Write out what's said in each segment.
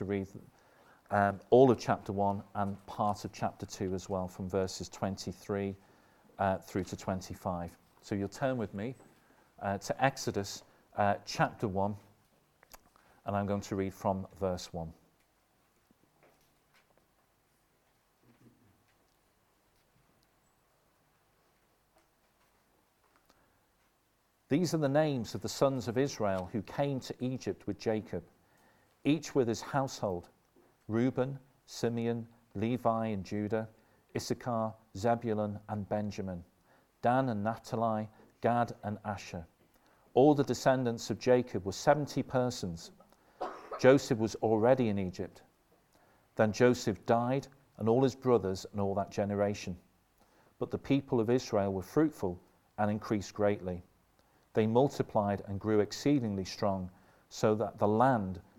to read um, all of chapter 1 and part of chapter 2 as well, from verses 23 uh, through to 25. So you'll turn with me uh, to Exodus uh, chapter 1, and I'm going to read from verse 1. These are the names of the sons of Israel who came to Egypt with Jacob, each with his household Reuben, Simeon, Levi and Judah, Issachar, Zebulun and Benjamin, Dan and Naphtali, Gad and Asher. All the descendants of Jacob were 70 persons. Joseph was already in Egypt. Then Joseph died, and all his brothers and all that generation. But the people of Israel were fruitful and increased greatly. They multiplied and grew exceedingly strong, so that the land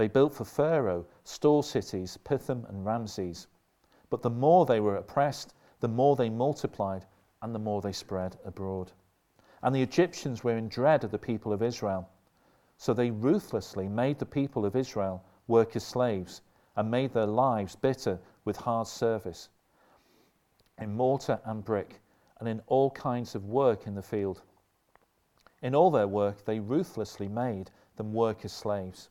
They built for Pharaoh store cities, Pithom and Ramses. But the more they were oppressed, the more they multiplied and the more they spread abroad. And the Egyptians were in dread of the people of Israel. So they ruthlessly made the people of Israel work as slaves and made their lives bitter with hard service in mortar and brick and in all kinds of work in the field. In all their work, they ruthlessly made them work as slaves.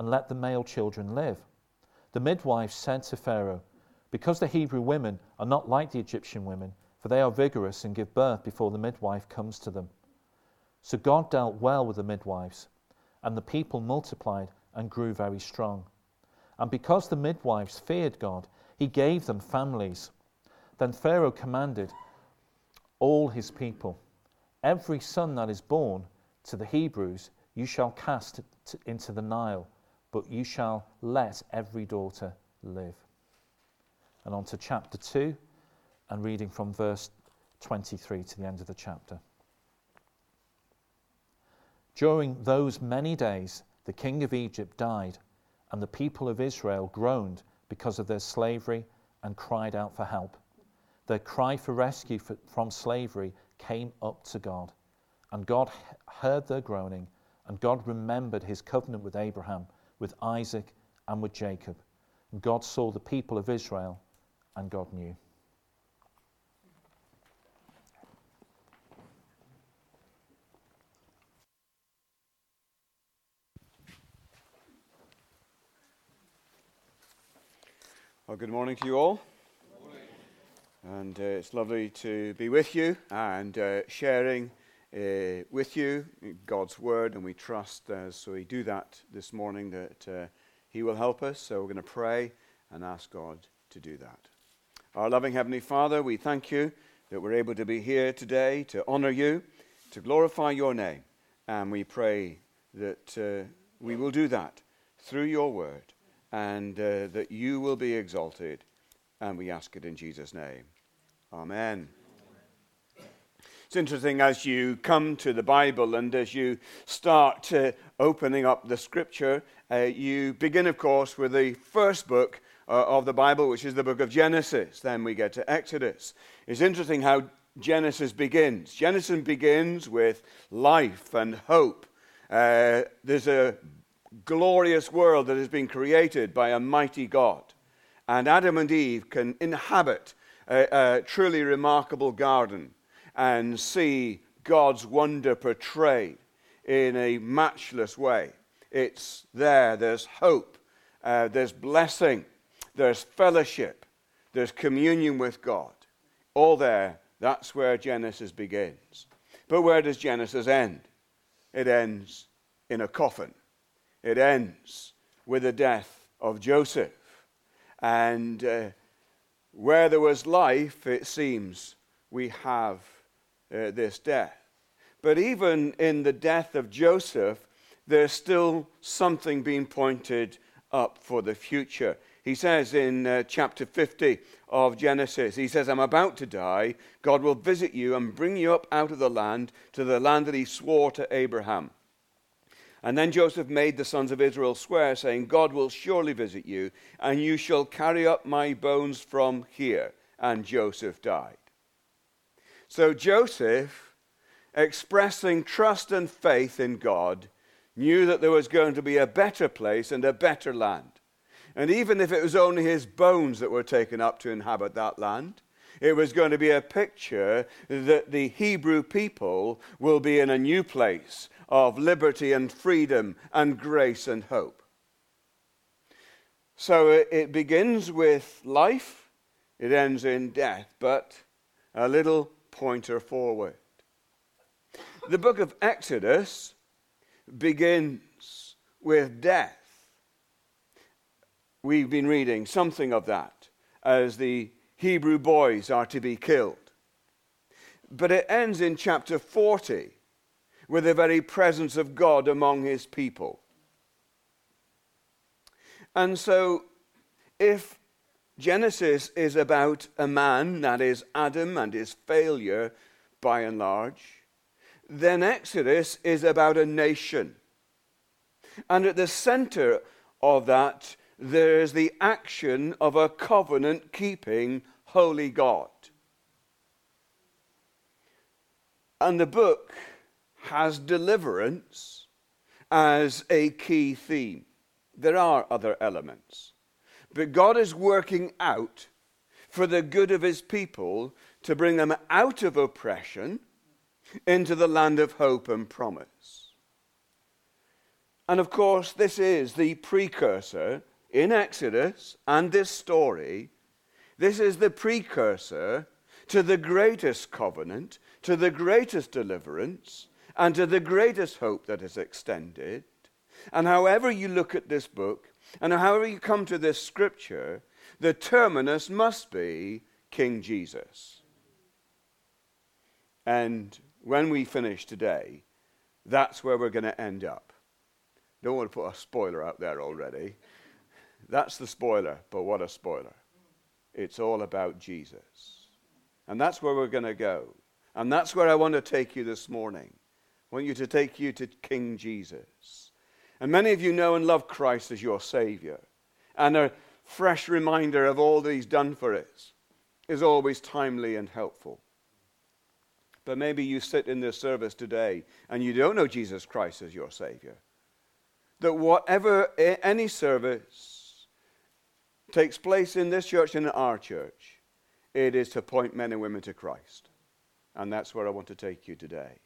And let the male children live. The midwives said to Pharaoh, Because the Hebrew women are not like the Egyptian women, for they are vigorous and give birth before the midwife comes to them. So God dealt well with the midwives, and the people multiplied and grew very strong. And because the midwives feared God, he gave them families. Then Pharaoh commanded all his people, Every son that is born to the Hebrews you shall cast into the Nile but you shall let every daughter live. And on to chapter 2, and reading from verse 23 to the end of the chapter. During those many days, the king of Egypt died, and the people of Israel groaned because of their slavery and cried out for help. Their cry for rescue from slavery came up to God, and God heard their groaning, and God remembered his covenant with Abraham with Isaac, and with Jacob. God saw the people of Israel, and God knew. Well, good morning to you all. And uh, it's lovely to be with you and uh, sharing uh, with you, God's word, and we trust as we do that this morning that uh, He will help us. So we're going to pray and ask God to do that. Our loving Heavenly Father, we thank you that we're able to be here today to honor you, to glorify your name, and we pray that uh, we will do that through your word and uh, that you will be exalted. And we ask it in Jesus' name. Amen. It's interesting as you come to the Bible and as you start uh, opening up the scripture, uh, you begin, of course, with the first book uh, of the Bible, which is the book of Genesis. Then we get to Exodus. It's interesting how Genesis begins. Genesis begins with life and hope. Uh, there's a glorious world that has been created by a mighty God. And Adam and Eve can inhabit a, a truly remarkable garden and see God's wonder portrayed in a matchless way. It's there, there's hope, uh, there's blessing, there's fellowship, there's communion with God. All there, that's where Genesis begins. But where does Genesis end? It ends in a coffin. It ends with the death of Joseph. And uh, where there was life, it seems, we have uh, this death. But even in the death of Joseph, there's still something being pointed up for the future. He says in uh, chapter 50 of Genesis, he says, I'm about to die. God will visit you and bring you up out of the land to the land that he swore to Abraham. And then Joseph made the sons of Israel swear, saying, God will surely visit you, and you shall carry up my bones from here. And Joseph died. So Joseph, expressing trust and faith in God, knew that there was going to be a better place and a better land. And even if it was only his bones that were taken up to inhabit that land, it was going to be a picture that the Hebrew people will be in a new place of liberty and freedom and grace and hope. So it begins with life, it ends in death, but a little pointer forward. The book of Exodus begins with death. We've been reading something of that as the Hebrew boys are to be killed. But it ends in chapter 40 with the very presence of God among his people. And so, if Genesis is about a man, that is Adam and his failure by and large, then Exodus is about a nation. And at the center of that, there's the action of a covenant keeping holy God. And the book has deliverance as a key theme. There are other elements. But God is working out for the good of his people to bring them out of oppression into the land of hope and promise. And of course, this is the precursor in Exodus and this story. This is the precursor to the greatest covenant, to the greatest deliverance, and to the greatest hope that is extended. And however you look at this book, and however you come to this scripture, the terminus must be King Jesus. And when we finish today, that's where we're going to end up. Don't want to put a spoiler out there already. That's the spoiler, but what a spoiler. It's all about Jesus. And that's where we're going to go. And that's where I want to take you this morning. I want you to take you to King Jesus. And many of you know and love Christ as your Savior. And a fresh reminder of all that He's done for us is always timely and helpful. But maybe you sit in this service today and you don't know Jesus Christ as your Savior. That whatever, any service takes place in this church and in our church, it is to point men and women to Christ. And that's where I want to take you today.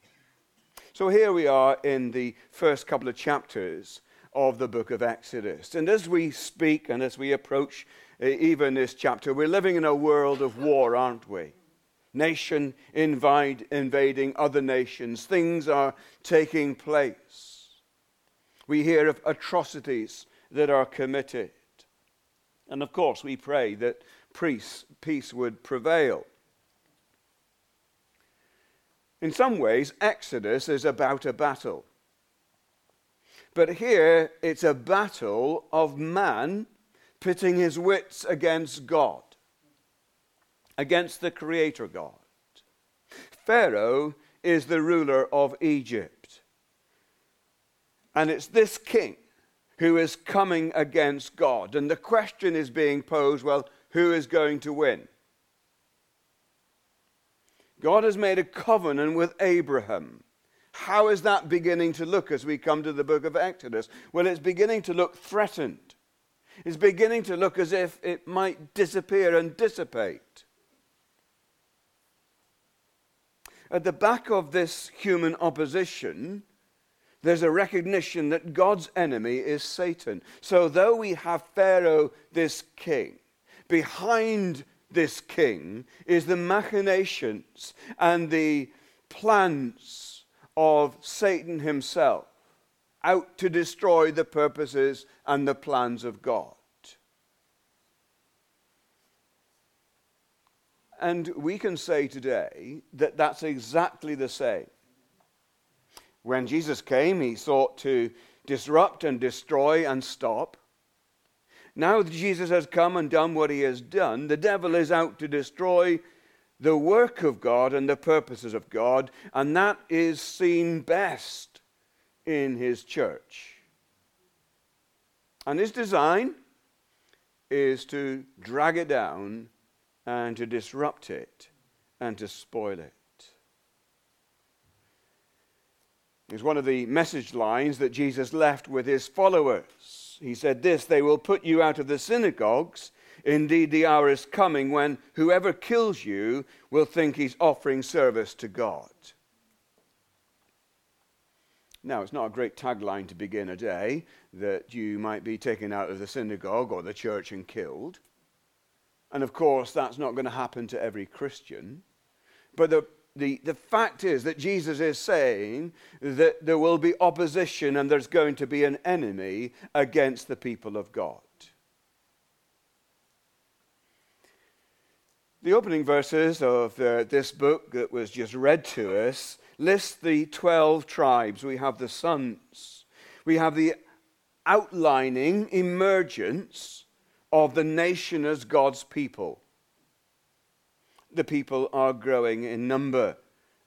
So here we are in the first couple of chapters of the book of Exodus. And as we speak and as we approach uh, even this chapter, we're living in a world of war, aren't we? Nation invading other nations. Things are taking place. We hear of atrocities that are committed. And of course, we pray that peace, peace would prevail. In some ways, Exodus is about a battle. But here, it's a battle of man pitting his wits against God, against the Creator God. Pharaoh is the ruler of Egypt. And it's this king who is coming against God. And the question is being posed well, who is going to win? God has made a covenant with Abraham. How is that beginning to look as we come to the book of Exodus? Well, it's beginning to look threatened. It's beginning to look as if it might disappear and dissipate. At the back of this human opposition, there's a recognition that God's enemy is Satan. So, though we have Pharaoh, this king, behind this king is the machinations and the plans of Satan himself, out to destroy the purposes and the plans of God. And we can say today that that's exactly the same. When Jesus came, he sought to disrupt and destroy and stop. Now that Jesus has come and done what he has done, the devil is out to destroy the work of God and the purposes of God, and that is seen best in his church. And his design is to drag it down and to disrupt it and to spoil it. It's one of the message lines that Jesus left with his followers. He said this They will put you out of the synagogues. Indeed, the hour is coming when whoever kills you will think he's offering service to God. Now, it's not a great tagline to begin a day that you might be taken out of the synagogue or the church and killed. And of course, that's not going to happen to every Christian. But the the, the fact is that Jesus is saying that there will be opposition and there's going to be an enemy against the people of God. The opening verses of uh, this book that was just read to us list the 12 tribes. We have the sons, we have the outlining emergence of the nation as God's people the people are growing in number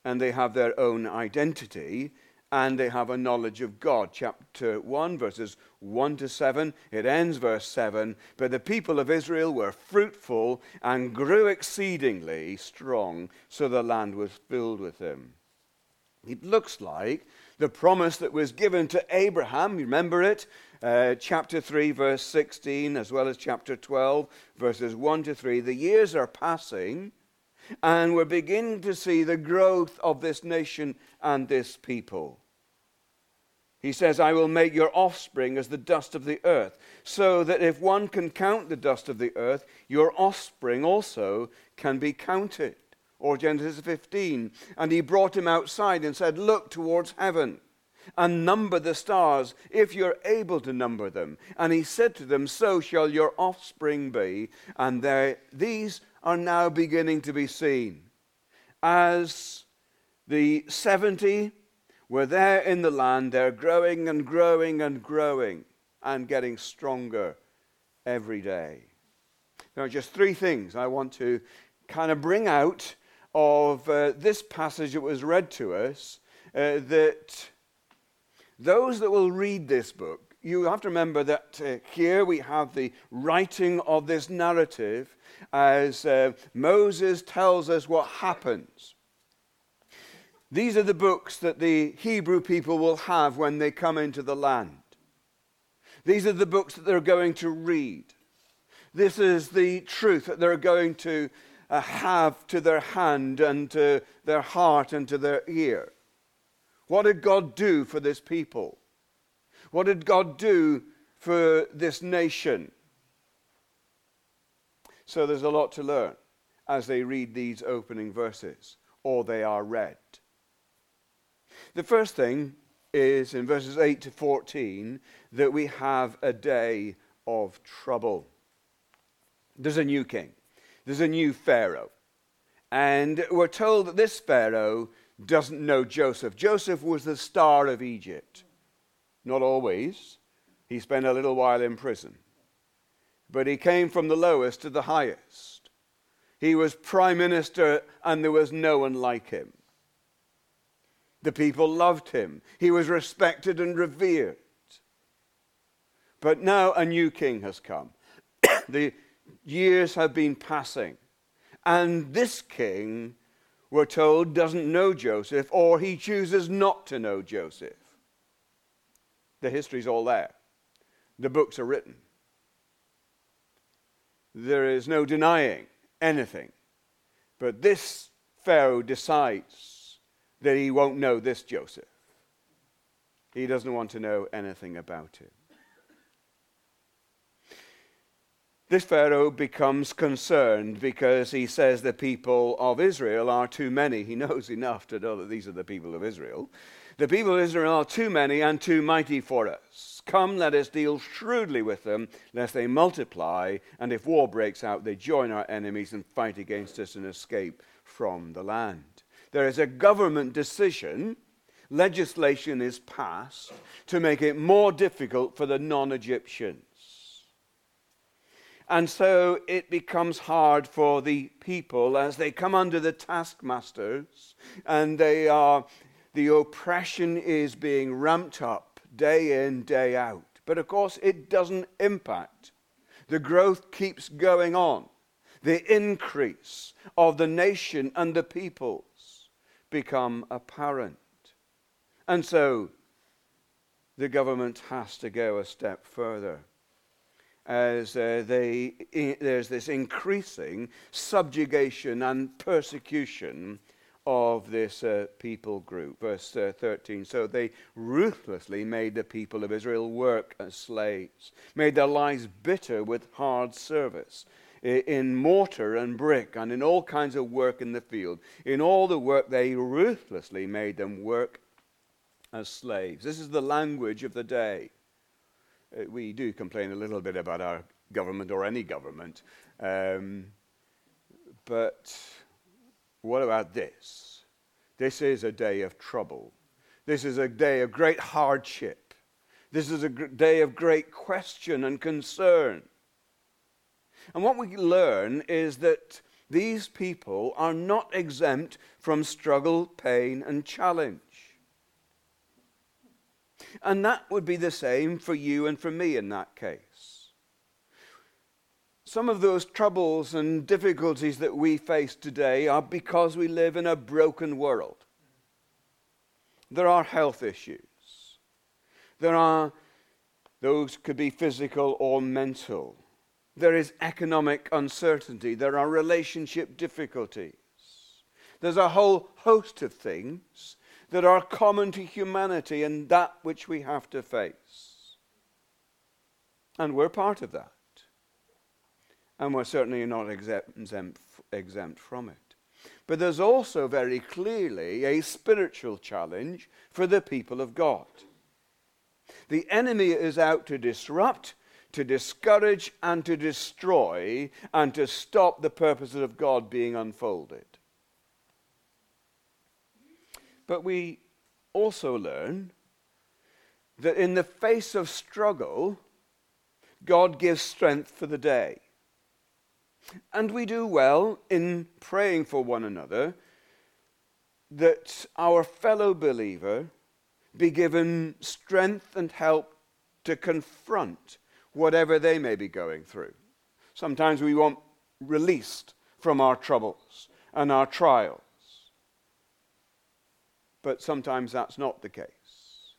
and they have their own identity and they have a knowledge of God. Chapter 1, verses 1 to 7. It ends, verse 7. But the people of Israel were fruitful and grew exceedingly strong, so the land was filled with them. It looks like the promise that was given to Abraham, remember it? Uh, chapter 3, verse 16, as well as chapter 12, verses 1 to 3. The years are passing and we're beginning to see the growth of this nation and this people. He says, I will make your offspring as the dust of the earth, so that if one can count the dust of the earth, your offspring also can be counted. Or Genesis 15. And he brought him outside and said, Look towards heaven and number the stars, if you're able to number them. And he said to them, So shall your offspring be. And there, these are now beginning to be seen. As the 70 were there in the land, they're growing and growing and growing and getting stronger every day. There are just three things I want to kind of bring out of uh, this passage that was read to us uh, that those that will read this book, you have to remember that uh, here we have the writing of this narrative as uh, Moses tells us what happens. These are the books that the Hebrew people will have when they come into the land. These are the books that they're going to read. This is the truth that they're going to uh, have to their hand and to their heart and to their ear. What did God do for this people? What did God do for this nation? So there's a lot to learn as they read these opening verses, or they are read. The first thing is in verses 8 to 14 that we have a day of trouble. There's a new king, there's a new Pharaoh. And we're told that this Pharaoh doesn't know Joseph. Joseph was the star of Egypt. Not always. He spent a little while in prison but he came from the lowest to the highest. He was prime minister, and there was no one like him. The people loved him. He was respected and revered. But now a new king has come. the years have been passing. And this king, we're told, doesn't know Joseph, or he chooses not to know Joseph. The history's all there, the books are written. There is no denying anything. But this Pharaoh decides that he won't know this Joseph. He doesn't want to know anything about him. This Pharaoh becomes concerned because he says the people of Israel are too many. He knows enough to know that these are the people of Israel. The people of Israel are too many and too mighty for us. Come, let us deal shrewdly with them, lest they multiply, and if war breaks out, they join our enemies and fight against us and escape from the land. There is a government decision, legislation is passed to make it more difficult for the non Egyptians. And so it becomes hard for the people as they come under the taskmasters and they are, the oppression is being ramped up day in, day out. But of course, it doesn't impact. The growth keeps going on. The increase of the nation and the peoples become apparent. And so the government has to go a step further as uh, they, there's this increasing subjugation and persecution of this uh, people group. Verse uh, 13. So they ruthlessly made the people of Israel work as slaves, made their lives bitter with hard service. In mortar and brick, and in all kinds of work in the field. In all the work, they ruthlessly made them work as slaves. This is the language of the day. Uh, we do complain a little bit about our government or any government. Um, but what about this? This is a day of trouble. This is a day of great hardship. This is a day of great question and concern. And what we learn is that these people are not exempt from struggle, pain, and challenge. And that would be the same for you and for me in that case. Some of those troubles and difficulties that we face today are because we live in a broken world. There are health issues. There are, those could be physical or mental. There is economic uncertainty. There are relationship difficulties. There's a whole host of things that are common to humanity and that which we have to face. And we're part of that. And we're certainly not exempt, exempt, from it. But there's also very clearly a spiritual challenge for the people of God. The enemy is out to disrupt, to discourage, and to destroy, and to stop the purposes of God being unfolded. But we also learn that in the face of struggle, God gives strength for the day. And we do well in praying for one another that our fellow believer be given strength and help to confront whatever they may be going through. Sometimes we want released from our troubles and our trials but sometimes that's not the case.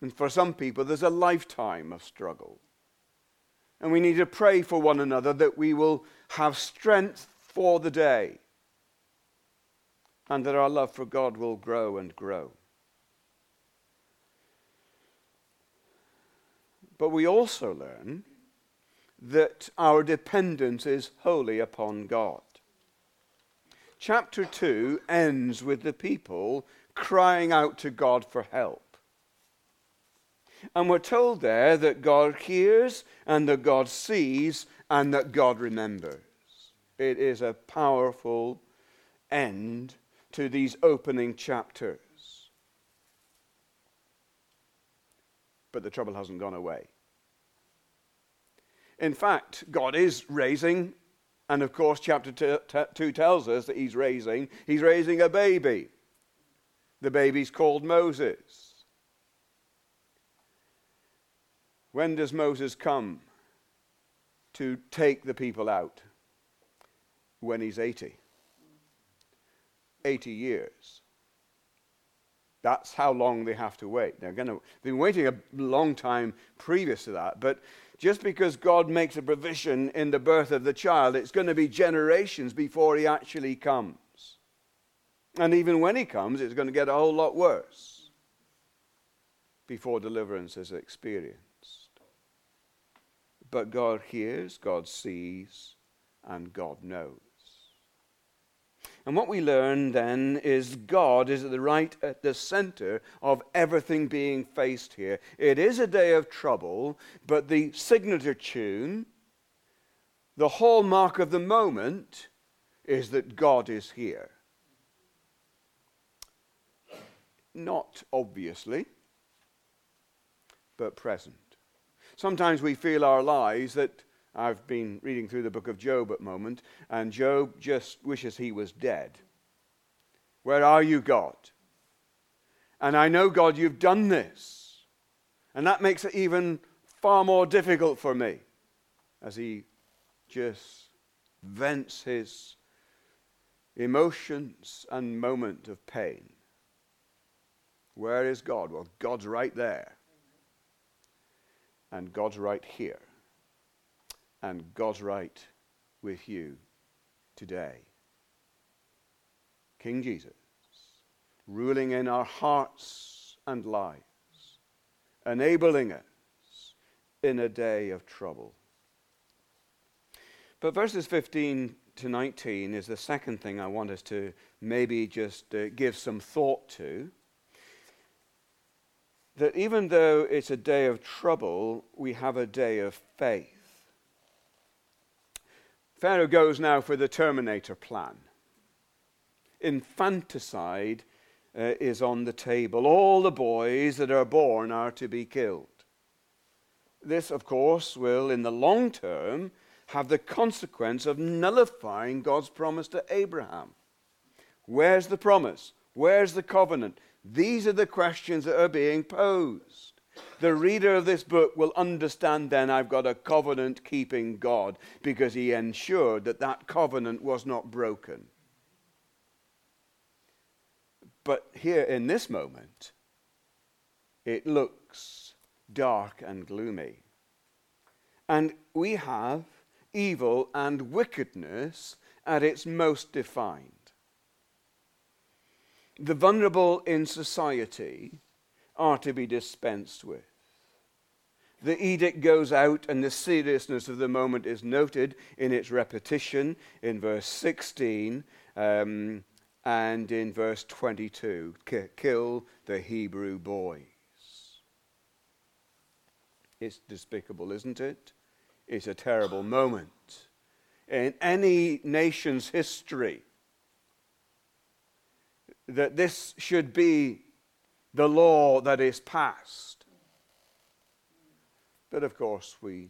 And for some people, there's a lifetime of struggle. And we need to pray for one another that we will have strength for the day and that our love for God will grow and grow. But we also learn that our dependence is wholly upon God. Chapter 2 ends with the people crying out to God for help. And we're told there that God hears and that God sees and that God remembers. It is a powerful end to these opening chapters. But the trouble hasn't gone away. In fact, God is raising, and of course, chapter 2 tells us that He's raising, He's raising a baby. The baby's called Moses. When does Moses come to take the people out? When he's 80. 80 years. That's how long they have to wait. They're going to they've been waiting a long time previous to that, but just because God makes a provision in the birth of the child, it's going to be generations before he actually comes. And even when he comes, it's going to get a whole lot worse. before deliverance is experienced. But God hears, God sees, and God knows. And what we learn then is God is at the right at the center of everything being faced here. It is a day of trouble, but the signature tune, the hallmark of the moment, is that God is here. Not obviously, but present. Sometimes we feel our lives that I've been reading through the book of Job at the moment, and Job just wishes he was dead. Where are you, God? And I know, God, you've done this. And that makes it even far more difficult for me as he just vents his emotions and moment of pain. Where is God? Well, God's right there. And God's right here and God's right with you today. King Jesus, ruling in our hearts and lives, enabling us in a day of trouble. But verses 15 to 19 is the second thing I want us to maybe just uh, give some thought to. That even though it's a day of trouble, we have a day of faith. Pharaoh goes now for the Terminator plan. Infanticide uh, is on the table. All the boys that are born are to be killed. This, of course, will, in the long term, have the consequence of nullifying God's promise to Abraham. Where's the promise? Where's the covenant? These are the questions that are being posed. The reader of this book will understand then I've got a covenant keeping God because he ensured that that covenant was not broken. But here in this moment, it looks dark and gloomy. And we have evil and wickedness at its most defined. The vulnerable in society are to be dispensed with. The edict goes out, and the seriousness of the moment is noted in its repetition in verse 16 um, and in verse 22 kill the Hebrew boys. It's despicable, isn't it? It's a terrible moment in any nation's history that this should be the law that is passed. But of course, we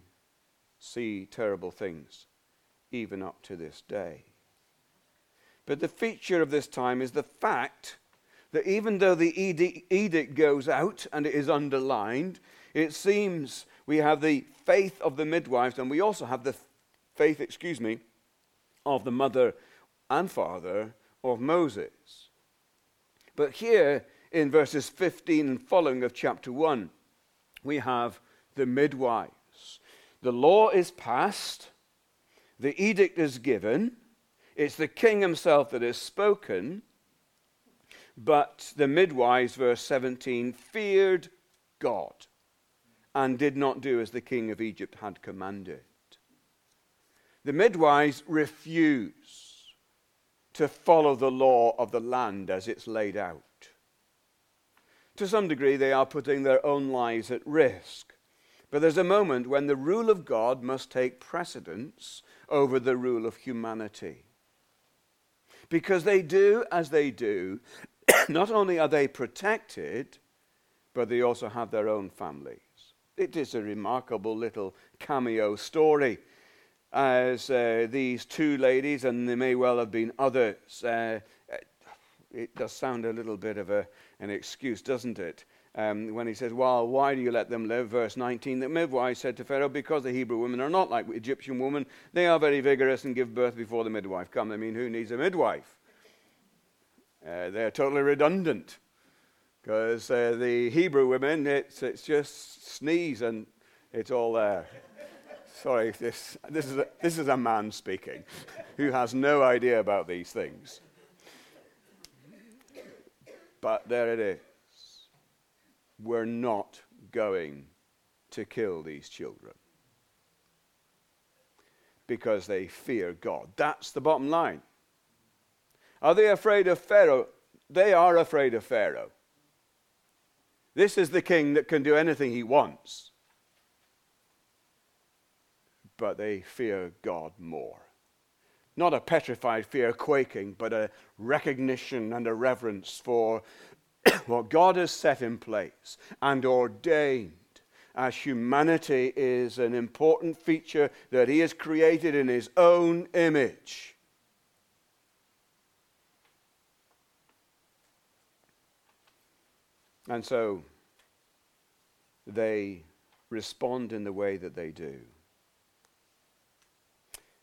see terrible things even up to this day. But the feature of this time is the fact that even though the edict goes out and it is underlined, it seems we have the faith of the midwives and we also have the faith, excuse me, of the mother and father of Moses. But here in verses 15 and following of chapter 1, we have the midwives. The law is passed, the edict is given, it's the king himself that is spoken, but the midwives, verse 17, feared God and did not do as the king of Egypt had commanded. The midwives refuse to follow the law of the land as it's laid out to some degree, they are putting their own lives at risk. But there's a moment when the rule of God must take precedence over the rule of humanity. Because they do as they do, not only are they protected, but they also have their own families. It is a remarkable little cameo story as uh, these two ladies, and there may well have been others. Uh, it does sound a little bit of a, an excuse, doesn't it? Um, when he says, Well, why do you let them live? Verse 19, the midwife said to Pharaoh, Because the Hebrew women are not like Egyptian women. They are very vigorous and give birth before the midwife come. I mean, who needs a midwife? Uh, they're totally redundant. Because uh, the Hebrew women, it's, it's just sneeze and it's all there. Sorry, this, this, is a, this is a man speaking who has no idea about these things. But there it is. we're not going to kill these children because they fear God. That's the bottom line. Are they afraid of Pharaoh? They are afraid of Pharaoh. This is the king that can do anything he wants. But they fear God more. Not a petrified fear, quaking, but a recognition and a reverence for what God has set in place and ordained as humanity is an important feature that He has created in His own image. And so they respond in the way that they do.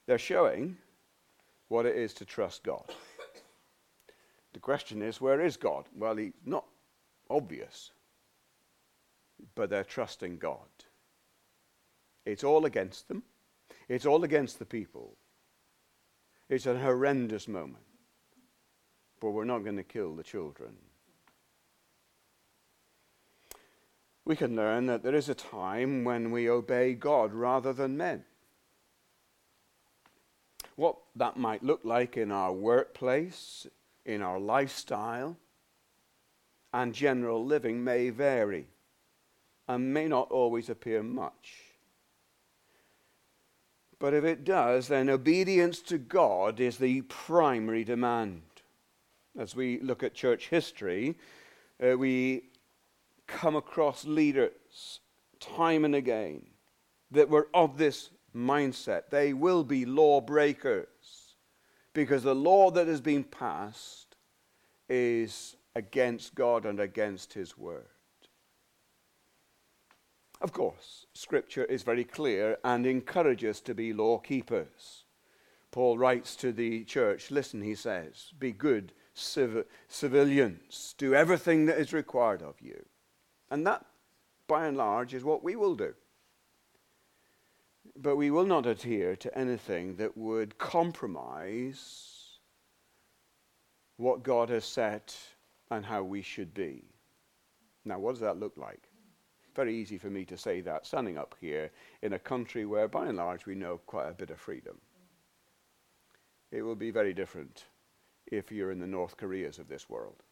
They're showing what it is to trust God. The question is, where is God? Well, he's not obvious, but they're trusting God. It's all against them, it's all against the people. It's a horrendous moment, but we're not going to kill the children. We can learn that there is a time when we obey God rather than men. What that might look like in our workplace, in our lifestyle, and general living may vary and may not always appear much. But if it does, then obedience to God is the primary demand. As we look at church history, uh, we come across leaders time and again that were of this mindset. They will be lawbreakers because the law that has been passed is against God and against His word. Of course, Scripture is very clear and encourages to be law keepers. Paul writes to the church, listen, he says, be good civ- civilians, do everything that is required of you. And that, by and large, is what we will do. But we will not adhere to anything that would compromise what God has set and how we should be. Now, what does that look like? Very easy for me to say that standing up here in a country where, by and large, we know quite a bit of freedom. It will be very different if you're in the North Koreas of this world.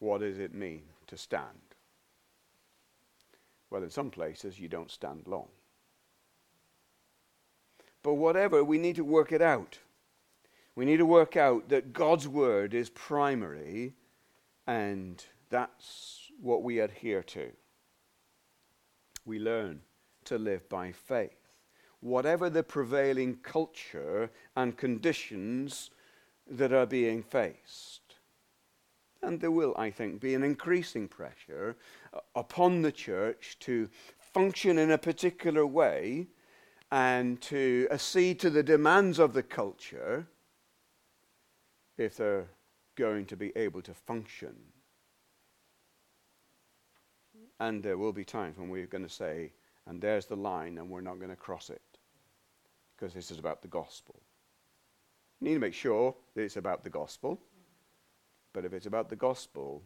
What does it mean to stand? Well, in some places, you don't stand long. But whatever, we need to work it out. We need to work out that God's word is primary, and that's what we adhere to. We learn to live by faith. Whatever the prevailing culture and conditions that are being faced. And there will, I think, be an increasing pressure upon the church to function in a particular way and to accede to the demands of the culture if they're going to be able to function. And there will be times when we're going to say, and there's the line, and we're not going to cross it because this is about the gospel. You need to make sure that it's about the gospel. But if it's about the gospel,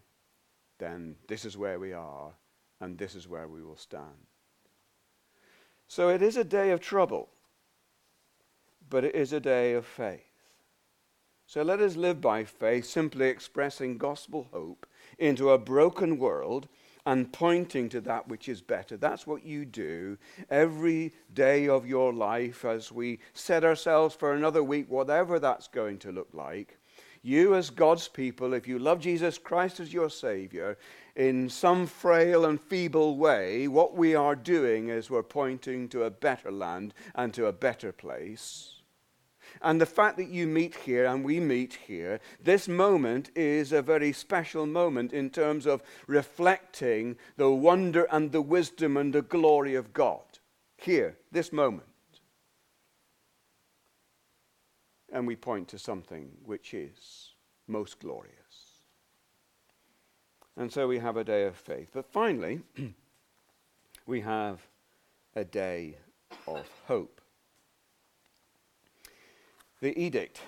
then this is where we are, and this is where we will stand. So it is a day of trouble, but it is a day of faith. So let us live by faith, simply expressing gospel hope into a broken world and pointing to that which is better. That's what you do every day of your life as we set ourselves for another week, whatever that's going to look like. You, as God's people, if you love Jesus Christ as your Savior, in some frail and feeble way, what we are doing is we're pointing to a better land and to a better place. And the fact that you meet here and we meet here, this moment is a very special moment in terms of reflecting the wonder and the wisdom and the glory of God. Here, this moment. and we point to something which is most glorious. And so we have a day of faith. But finally, we have a day of hope. The edict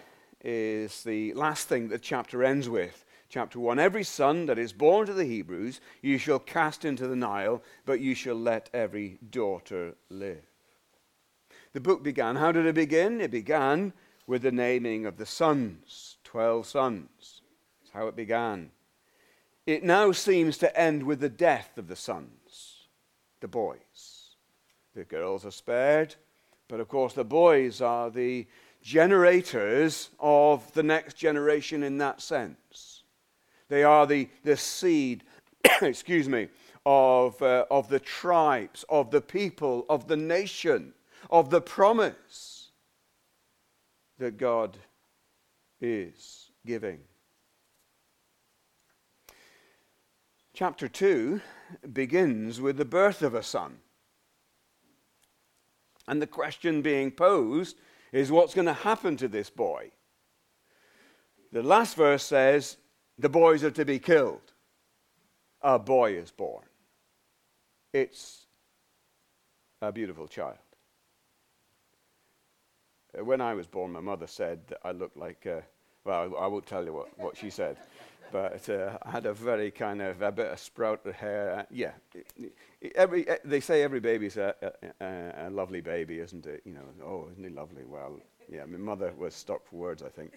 is the last thing the chapter ends with chapter 1 Every son that is born to the Hebrews you shall cast into the Nile, but you shall let every daughter live. The book began. How did it begin? It began with the naming of the sons, 12 sons. That's how it began. It now seems to end with the death of the sons, the boys. The girls are spared, but of course the boys are the generators of the next generation in that sense. They are the, the seed, excuse me, of, uh, of the tribes, of the people, of the nation, of the promise that God is giving. Chapter 2 begins with the birth of a son. And the question being posed is what's going to happen to this boy? The last verse says, the boys are to be killed. A boy is born. It's a beautiful child. When I was born, my mother said that I looked like, uh, well, I won't tell you what, what she said, but uh, I had a very kind of, a bit of sprouted hair. Uh, yeah, every, uh, they say every baby's a, a, a, lovely baby, isn't it? You know, oh, isn't he lovely? Well, yeah, my mother was stuck for words, I think.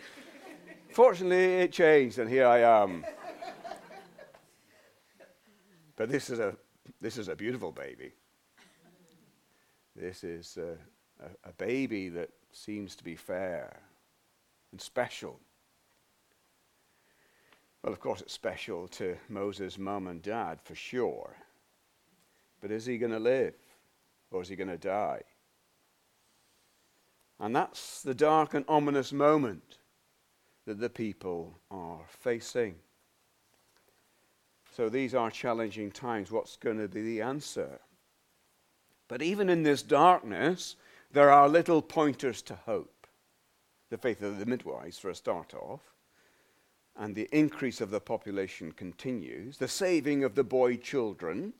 Fortunately, it changed, and here I am. but this is a, this is a beautiful baby. This is a, a, a baby that seems to be fair and special. Well, of course, it's special to Moses' mum and dad for sure. But is he going to live or is he going to die? And that's the dark and ominous moment that the people are facing. So these are challenging times. What's going to be the answer? But even in this darkness, there are little pointers to hope. The faith of the midwives, for a start off, and the increase of the population continues, the saving of the boy children,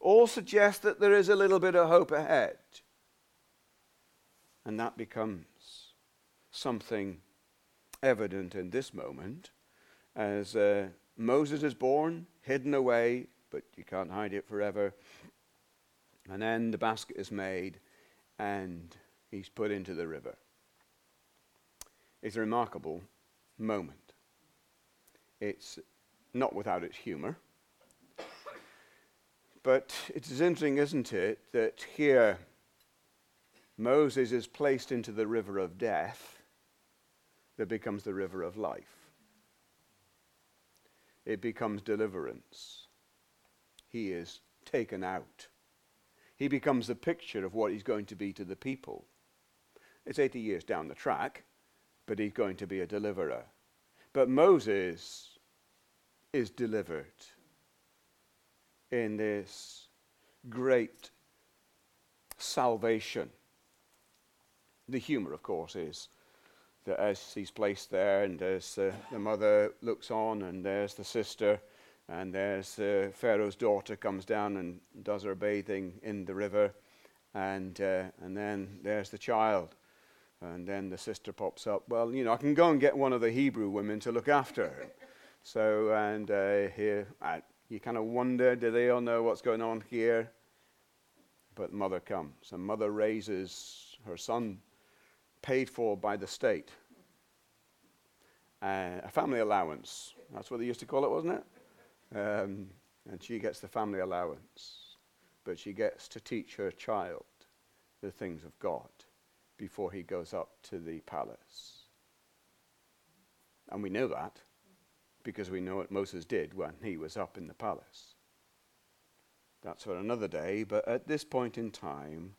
all suggest that there is a little bit of hope ahead. And that becomes something evident in this moment as uh, Moses is born, hidden away, but you can't hide it forever. And then the basket is made, and he's put into the river. It's a remarkable moment. It's not without its humor. But it is interesting, isn't it, that here Moses is placed into the river of death that becomes the river of life. It becomes deliverance. He is taken out he becomes the picture of what he's going to be to the people. It's 80 years down the track, but he's going to be a deliverer. But Moses is delivered in this great salvation. The humor, of course, is that as he's placed there, and as uh, the mother looks on, and there's the sister and there's uh, Pharaoh's daughter comes down and does her bathing in the river. And, uh, and then there's the child. And then the sister pops up. Well, you know, I can go and get one of the Hebrew women to look after her. So, and uh, here, you kind of wonder do they all know what's going on here? But mother comes, and mother raises her son, paid for by the state. Uh, a family allowance. That's what they used to call it, wasn't it? Um, and she gets the family allowance, but she gets to teach her child the things of God before he goes up to the palace. And we know that because we know what Moses did when he was up in the palace. That's for another day, but at this point in time,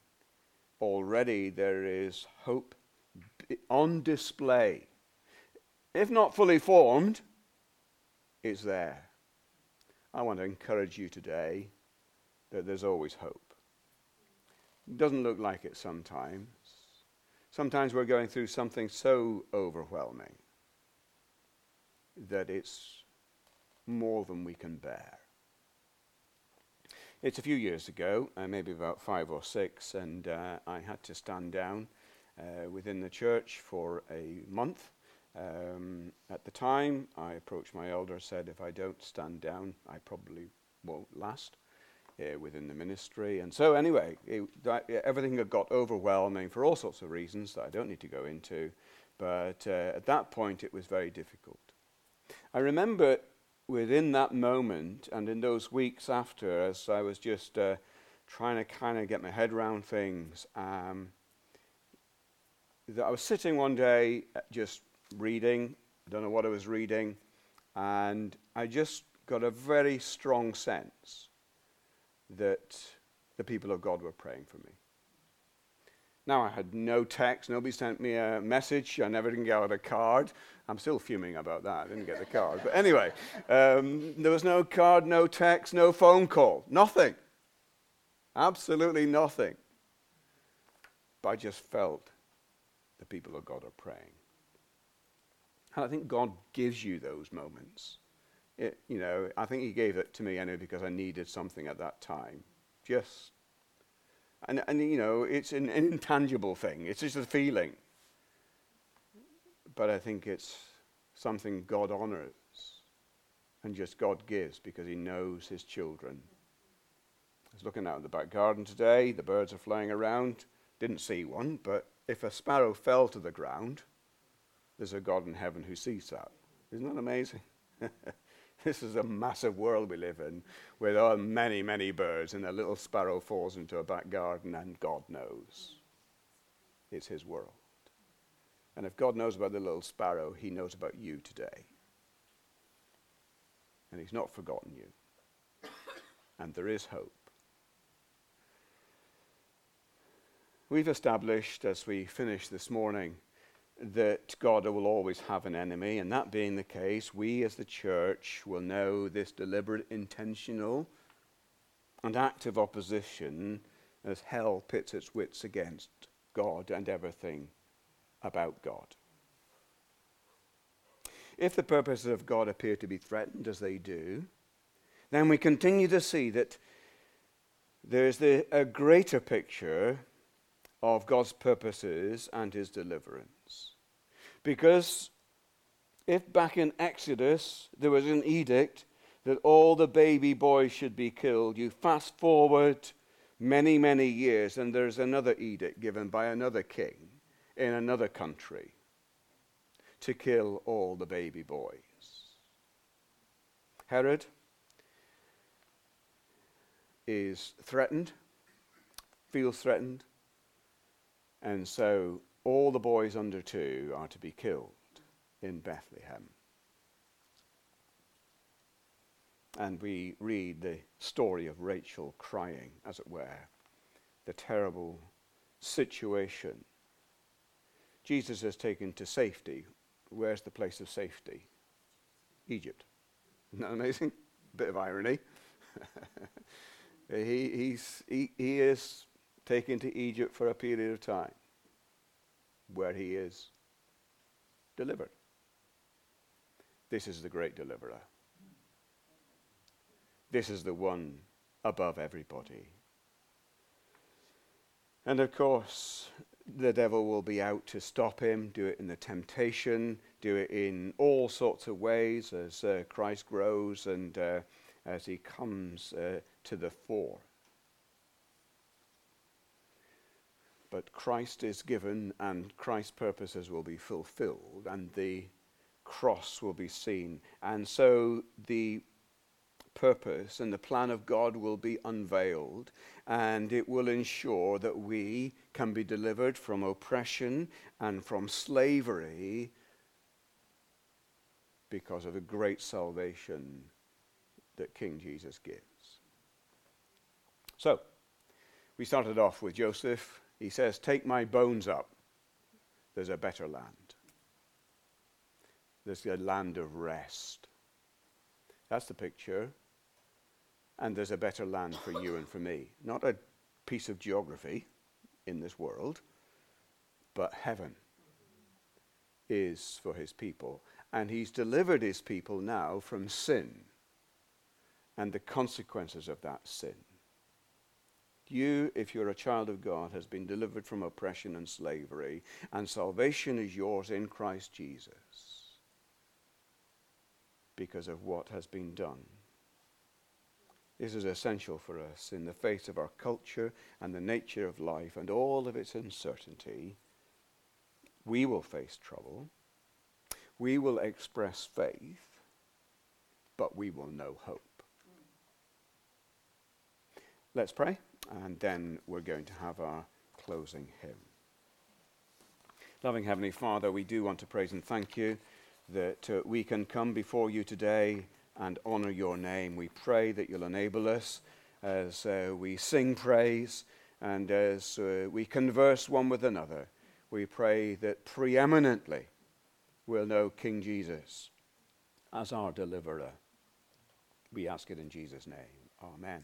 already there is hope on display. If not fully formed, it's there. I want to encourage you today that there's always hope. It doesn't look like it sometimes. Sometimes we're going through something so overwhelming that it's more than we can bear. It's a few years ago, uh, maybe about five or six, and uh, I had to stand down uh, within the church for a month Um, at the time, I approached my elder, said, if I don't stand down, I probably won't last uh, within the ministry. And so, anyway, it, that, everything had got overwhelming for all sorts of reasons that I don't need to go into. But uh, at that point, it was very difficult. I remember within that moment and in those weeks after, as I was just uh, trying to kind of get my head around things, um, that I was sitting one day uh, just reading. I don't know what I was reading. And I just got a very strong sense that the people of God were praying for me. Now, I had no text. Nobody sent me a message. I never didn't get a card. I'm still fuming about that. I didn't get the card. But anyway, um, there was no card, no text, no phone call. Nothing. Absolutely nothing. But I just felt the people of God are praying. And I think God gives you those moments. It, you know, I think He gave it to me anyway because I needed something at that time. Just and, and you know, it's an, an intangible thing, it's just a feeling. But I think it's something God honors and just God gives because He knows His children. I was looking out in the back garden today, the birds are flying around. Didn't see one, but if a sparrow fell to the ground, there's a God in heaven who sees that. Isn't that amazing? This is a massive world we live in there are many, many birds, and a little sparrow falls into a back garden, and God knows. It's His world. And if God knows about the little sparrow, He knows about you today. And He's not forgotten you. And there is hope. We've established, as we finish this morning, that God will always have an enemy, and that being the case, we as the church will know this deliberate, intentional, and active opposition as hell pits its wits against God and everything about God. If the purposes of God appear to be threatened, as they do, then we continue to see that there's the, a greater picture of God's purposes and his deliverance. Because if back in Exodus there was an edict that all the baby boys should be killed, you fast forward many, many years, and there's another edict given by another king in another country to kill all the baby boys. Herod is threatened, feels threatened, and so all the boys under two are to be killed in Bethlehem. And we read the story of Rachel crying, as it were, the terrible situation. Jesus is taken to safety. Where's the place of safety? Egypt. Isn't that amazing? Bit of irony. he, he's, he, he is taken to Egypt for a period of time where he is delivered. This is the great deliverer. This is the one above everybody. And of course, the devil will be out to stop him, do it in the temptation, do it in all sorts of ways as uh, Christ grows and uh, as he comes uh, to the fore. But Christ is given and Christ's purposes will be fulfilled and the cross will be seen. And so the purpose and the plan of God will be unveiled and it will ensure that we can be delivered from oppression and from slavery because of the great salvation that King Jesus gives. So, we started off with Joseph he says, Take my bones up. There's a better land. There's a land of rest. That's the picture. And there's a better land for you and for me. Not a piece of geography in this world, but heaven is for his people. And he's delivered his people now from sin and the consequences of that sin. You, if you're a child of God, has been delivered from oppression and slavery, and salvation is yours in Christ Jesus. because of what has been done. This is essential for us in the face of our culture and the nature of life and all of its uncertainty. We will face trouble. We will express faith, but we will know hope. Let's pray, and then we're going to have our closing hymn. Loving Heavenly Father, we do want to praise and thank you that uh, we can come before you today and honor your name. We pray that you'll enable us as uh, we sing praise and as uh, we converse one with another. We pray that preeminently we'll know King Jesus as our deliverer. We ask it in Jesus' name. Amen.